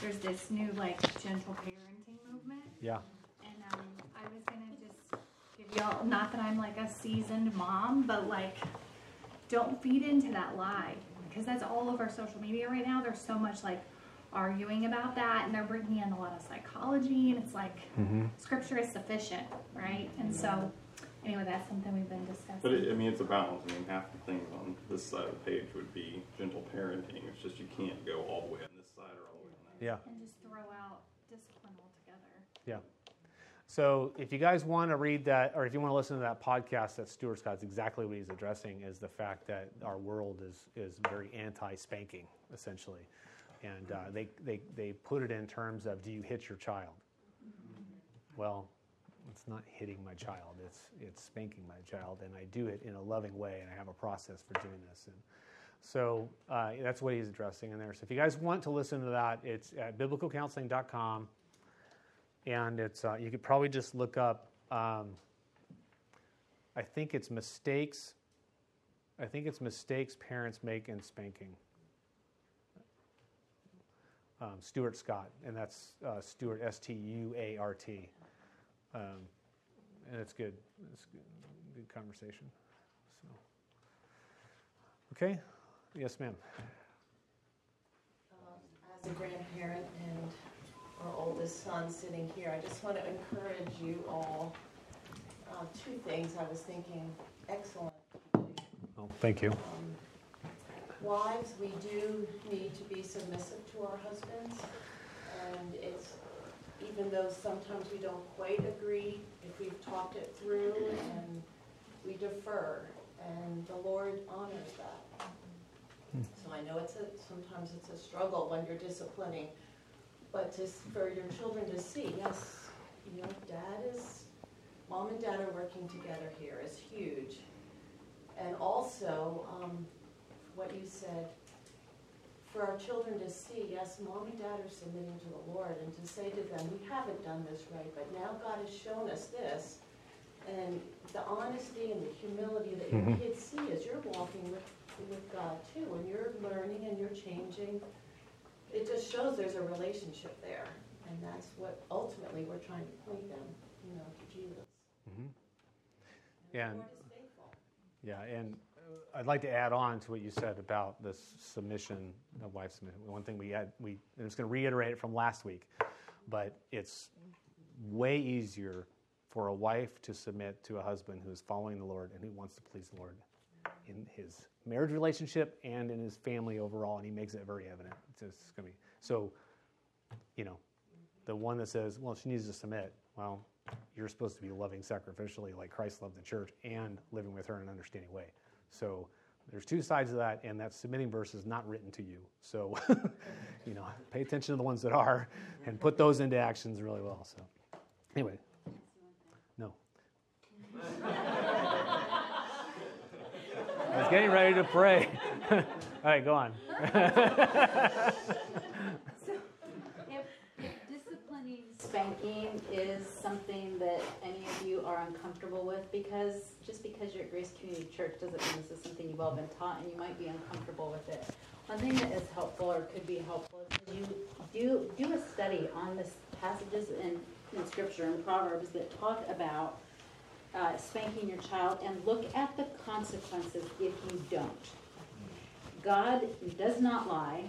Speaker 7: there's this new, like, gentle parenting movement.
Speaker 1: yeah,
Speaker 7: And um, I was gonna just give y'all, not that I'm like a seasoned mom, but like, don't feed into that lie because that's all over social media right now. There's so much like arguing about that, and they're bringing in a lot of psychology, and it's like scripture is sufficient, right? And so, anyway, that's something we've been discussing.
Speaker 8: But it, I mean, it's a balance. I mean, half the things on this side of the page would be gentle parenting. It's just you can't go all the way on this side or all the way on that.
Speaker 1: yeah.
Speaker 7: and just throw out discipline altogether.
Speaker 1: Yeah. So if you guys want to read that, or if you want to listen to that podcast that Stuart Scott's exactly what he's addressing is the fact that our world is is very anti-spanking, essentially, and uh, they they they put it in terms of do you hit your child? Well, it's not hitting my child; it's it's spanking my child, and I do it in a loving way, and I have a process for doing this. And so uh, that's what he's addressing in there. So if you guys want to listen to that, it's at biblicalcounseling.com and it's uh, you could probably just look up. Um, I think it's mistakes. I think it's mistakes parents make in spanking. Um, Stuart Scott, and that's uh, Stuart S T U A R T, um, and it's good. It's good, good conversation. So, okay, yes, ma'am.
Speaker 9: Um, As a grandparent and our oldest son sitting here, I just want to encourage you all. Uh, Two things I was thinking, excellent.
Speaker 1: Oh, thank you.
Speaker 9: Um, Wives, we do need to be submissive to our husbands, and it's, even though sometimes we don't quite agree, if we've talked it through and we defer, and the Lord honors that. So I know it's a, sometimes it's a struggle when you're disciplining, but to, for your children to see, yes, you know, dad is, mom and dad are working together here is huge. And also, um, what you said, for our children to see, yes, mom and dad are submitting to the Lord, and to say to them, we haven't done this right, but now God has shown us this. And the honesty and the humility that your
Speaker 1: Mhm.
Speaker 9: kids see as you're walking with, with God too, and you're learning and you're changing, it just shows there's a relationship there. And that's what ultimately we're trying to point them, you know, to Jesus. And
Speaker 1: Yeah,
Speaker 9: the
Speaker 1: and-
Speaker 9: Lord is faithful.
Speaker 1: Yeah, and I'd like to add on to what you said about this submission, the wife submission. One thing we had, we, I'm just going to reiterate it from last week, but it's way easier for a wife to submit to a husband who is following the Lord and who wants to please the Lord in his marriage relationship and in his family overall, and he makes it very evident. It's just going to be so. You know, the one that says, "Well, she needs to submit." Well, you're supposed to be loving sacrificially like Christ loved the church and living with her in an understanding way. So there's two sides of that, and that submitting verse is not written to you. So, you know, pay attention to the ones that are and put those into actions really well. So, anyway, no. I was getting ready to pray. All right, go on.
Speaker 3: So if, if disciplining spanking is something that any of you are uncomfortable with, because just because you're at Grace Community Church doesn't mean this is something you've all been taught and you might be uncomfortable with it. One thing that is helpful or could be helpful is you do do a study on the passages in, in Scripture and Proverbs that talk about uh, spanking your child and look at the consequences if you don't. God does not lie,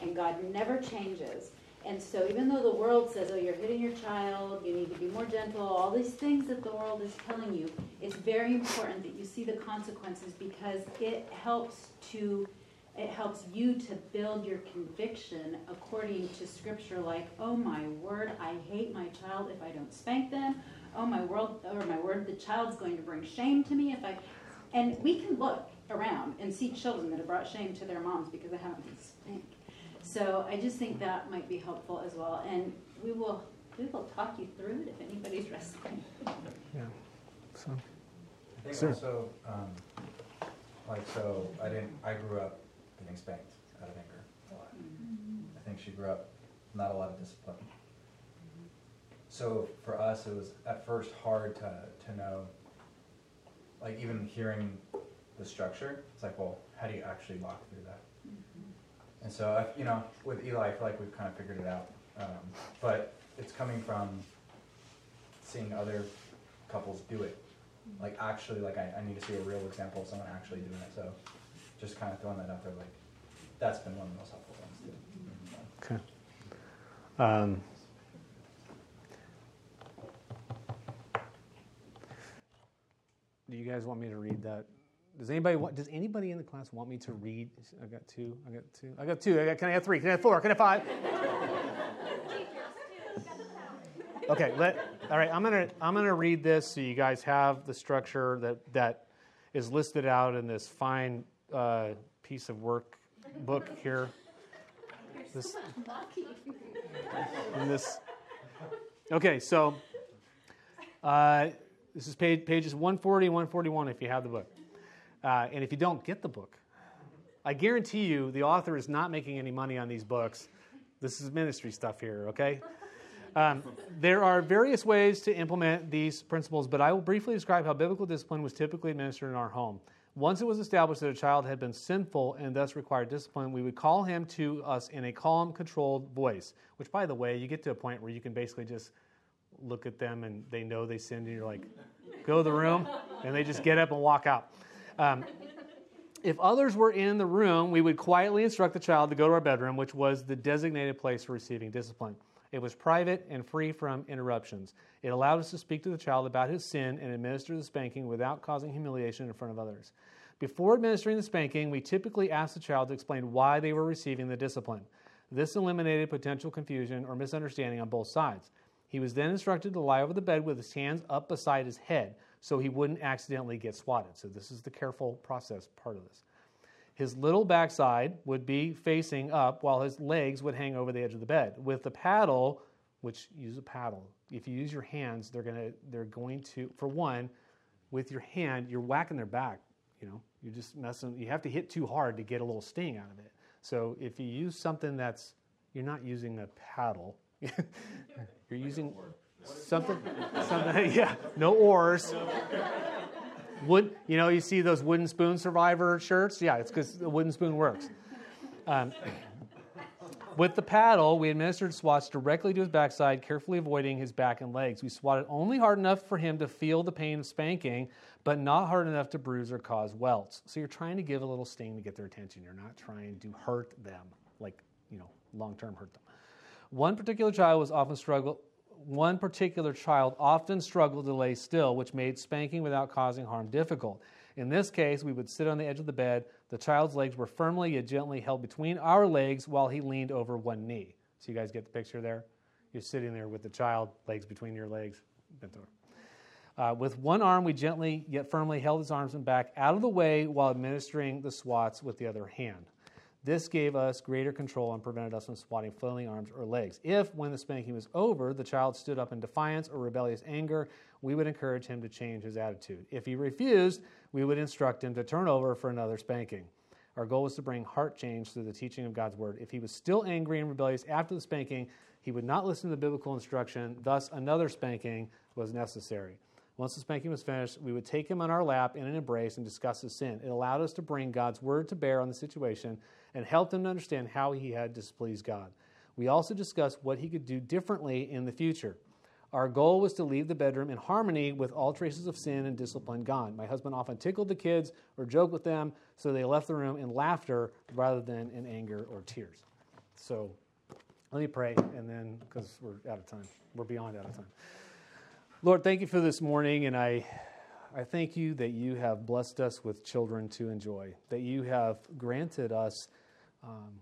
Speaker 3: and God never changes. And so even though the world says, oh, you're hitting your child, you need to be more gentle, all these things that the world is telling you, it's very important that you see the consequences because it helps to it helps you to build your conviction according to scripture like, oh my word, I hate my child if I don't spank them. Oh my word, or my word, the child's going to bring shame to me if I and we can look around and see children that have brought shame to their moms because they haven't been spanked. So I just think that might be helpful as well. And we will we will talk you through it if anybody's wrestling.
Speaker 1: Yeah. So,
Speaker 10: I think
Speaker 1: Sir.
Speaker 10: also, um, like, so I didn't, I grew up getting spanked out of anger a lot. I think she grew up not a lot of discipline. So for us, it was at first hard to, to know, like even hearing the structure, it's like, well, how do you actually walk through that? And so, you know, with Eli, I feel like we've kind of figured it out. Um, but it's coming from seeing other couples do it. Like actually, like I, I need to see a real example of someone actually doing it. So just kind of throwing that out there, like that's been one of the most helpful things too.
Speaker 1: okay. Um, do you guys want me to read that? Does anybody want? Does anybody in the class want me to read? I got two. I got two. I got two. I got, can I have three? Can I have four? Can I have five? Okay. Let. All right. I'm gonna. I'm gonna read this so you guys have the structure that that is listed out in this fine uh, piece of work book here. This. This. Okay. So. Uh, this is page, pages 140 141 if you have the book. Uh, and if you don't, get the book. I guarantee you the author is not making any money on these books. This is ministry stuff here, okay? Um, there are various ways to implement these principles, but I will briefly describe how biblical discipline was typically administered in our home. Once it was established that a child had been sinful and thus required discipline, we would call him to us in a calm, controlled voice. Which, by the way, you get to a point where you can basically just look at them and they know they sinned, and you're like, go to the room, and they just get up and walk out. Um, if others were in the room, we would quietly instruct the child to go to our bedroom, which was the designated place for receiving discipline. It was private and free from interruptions. It allowed us to speak to the child about his sin and administer the spanking without causing humiliation in front of others. Before administering the spanking, we typically asked the child to explain why they were receiving the discipline. This eliminated potential confusion or misunderstanding on both sides. He was then instructed to lie over the bed with his hands up beside his head so he wouldn't accidentally get swatted. So, this is the careful process part of this. His little backside would be facing up while his legs would hang over the edge of the bed. With the paddle, which use a paddle, if you use your hands, they're to, they're going to, for one, with your hand, you're whacking their back. You know, you're just messing, you have to hit too hard to get a little sting out of it. So, if you use something that's, you're not using a paddle, you're using something, something, yeah, no oars. Wood, you know, you see those wooden spoon survivor shirts? Yeah, it's because the wooden spoon works. Um, with the paddle, we administered swats directly to his backside, carefully avoiding his back and legs. We swatted only hard enough for him to feel the pain of spanking, but not hard enough to bruise or cause welts. So you're trying to give a little sting to get their attention. You're not trying to hurt them, like, you know, long term hurt them. One particular child was often struggle. One particular child often struggled to lay still, which made spanking without causing harm difficult. In this case, we would sit on the edge of the bed. The child's legs were firmly yet gently held between our legs while he leaned over one knee. So you guys get the picture there? You're sitting there with the child, legs between your legs, bent over. Uh, with one arm, we gently yet firmly held his arms and back out of the way while administering the swats with the other hand. This gave us greater control and prevented us from swatting flailing arms or legs. If, when the spanking was over, the child stood up in defiance or rebellious anger, we would encourage him to change his attitude. If he refused, we would instruct him to turn over for another spanking. Our goal was to bring heart change through the teaching of God's word. If he was still angry and rebellious after the spanking, he would not listen to the biblical instruction, thus, another spanking was necessary. Once the spanking was finished, we would take him on our lap in an embrace and discuss his sin. It allowed us to bring God's word to bear on the situation and helped him to understand how he had displeased God. We also discussed what he could do differently in the future. Our goal was to leave the bedroom in harmony with all traces of sin and discipline gone. My husband often tickled the kids or joked with them, so they left the room in laughter rather than in anger or tears. So Let me pray, and then, because we're out of time, we're beyond out of time. Lord, thank you for this morning, and I, I thank you that you have blessed us with children to enjoy, that you have granted us um,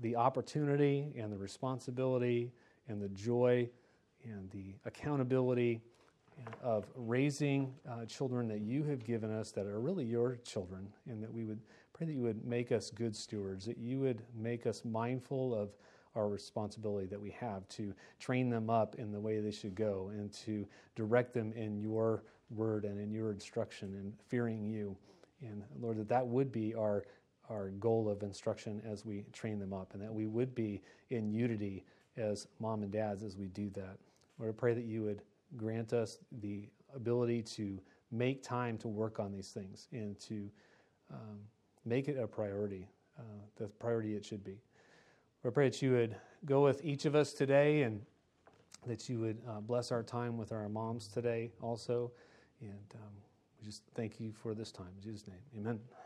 Speaker 1: the opportunity and the responsibility and the joy and the accountability of raising uh, children that you have given us that are really your children, and that we would pray that you would make us good stewards, that you would make us mindful of our responsibility that we have to train them up in the way they should go and to direct them in your word and in your instruction and fearing you. And Lord, that that would be our, our goal of instruction as we train them up and that we would be in unity as mom and dads as we do that. Lord, I pray that you would grant us the ability to make time to work on these things and to um, make it a priority, uh, the priority it should be. I pray that you would go with each of us today and that you would uh, bless our time with our moms today also. And um, we just thank you for this time. In Jesus' name, amen.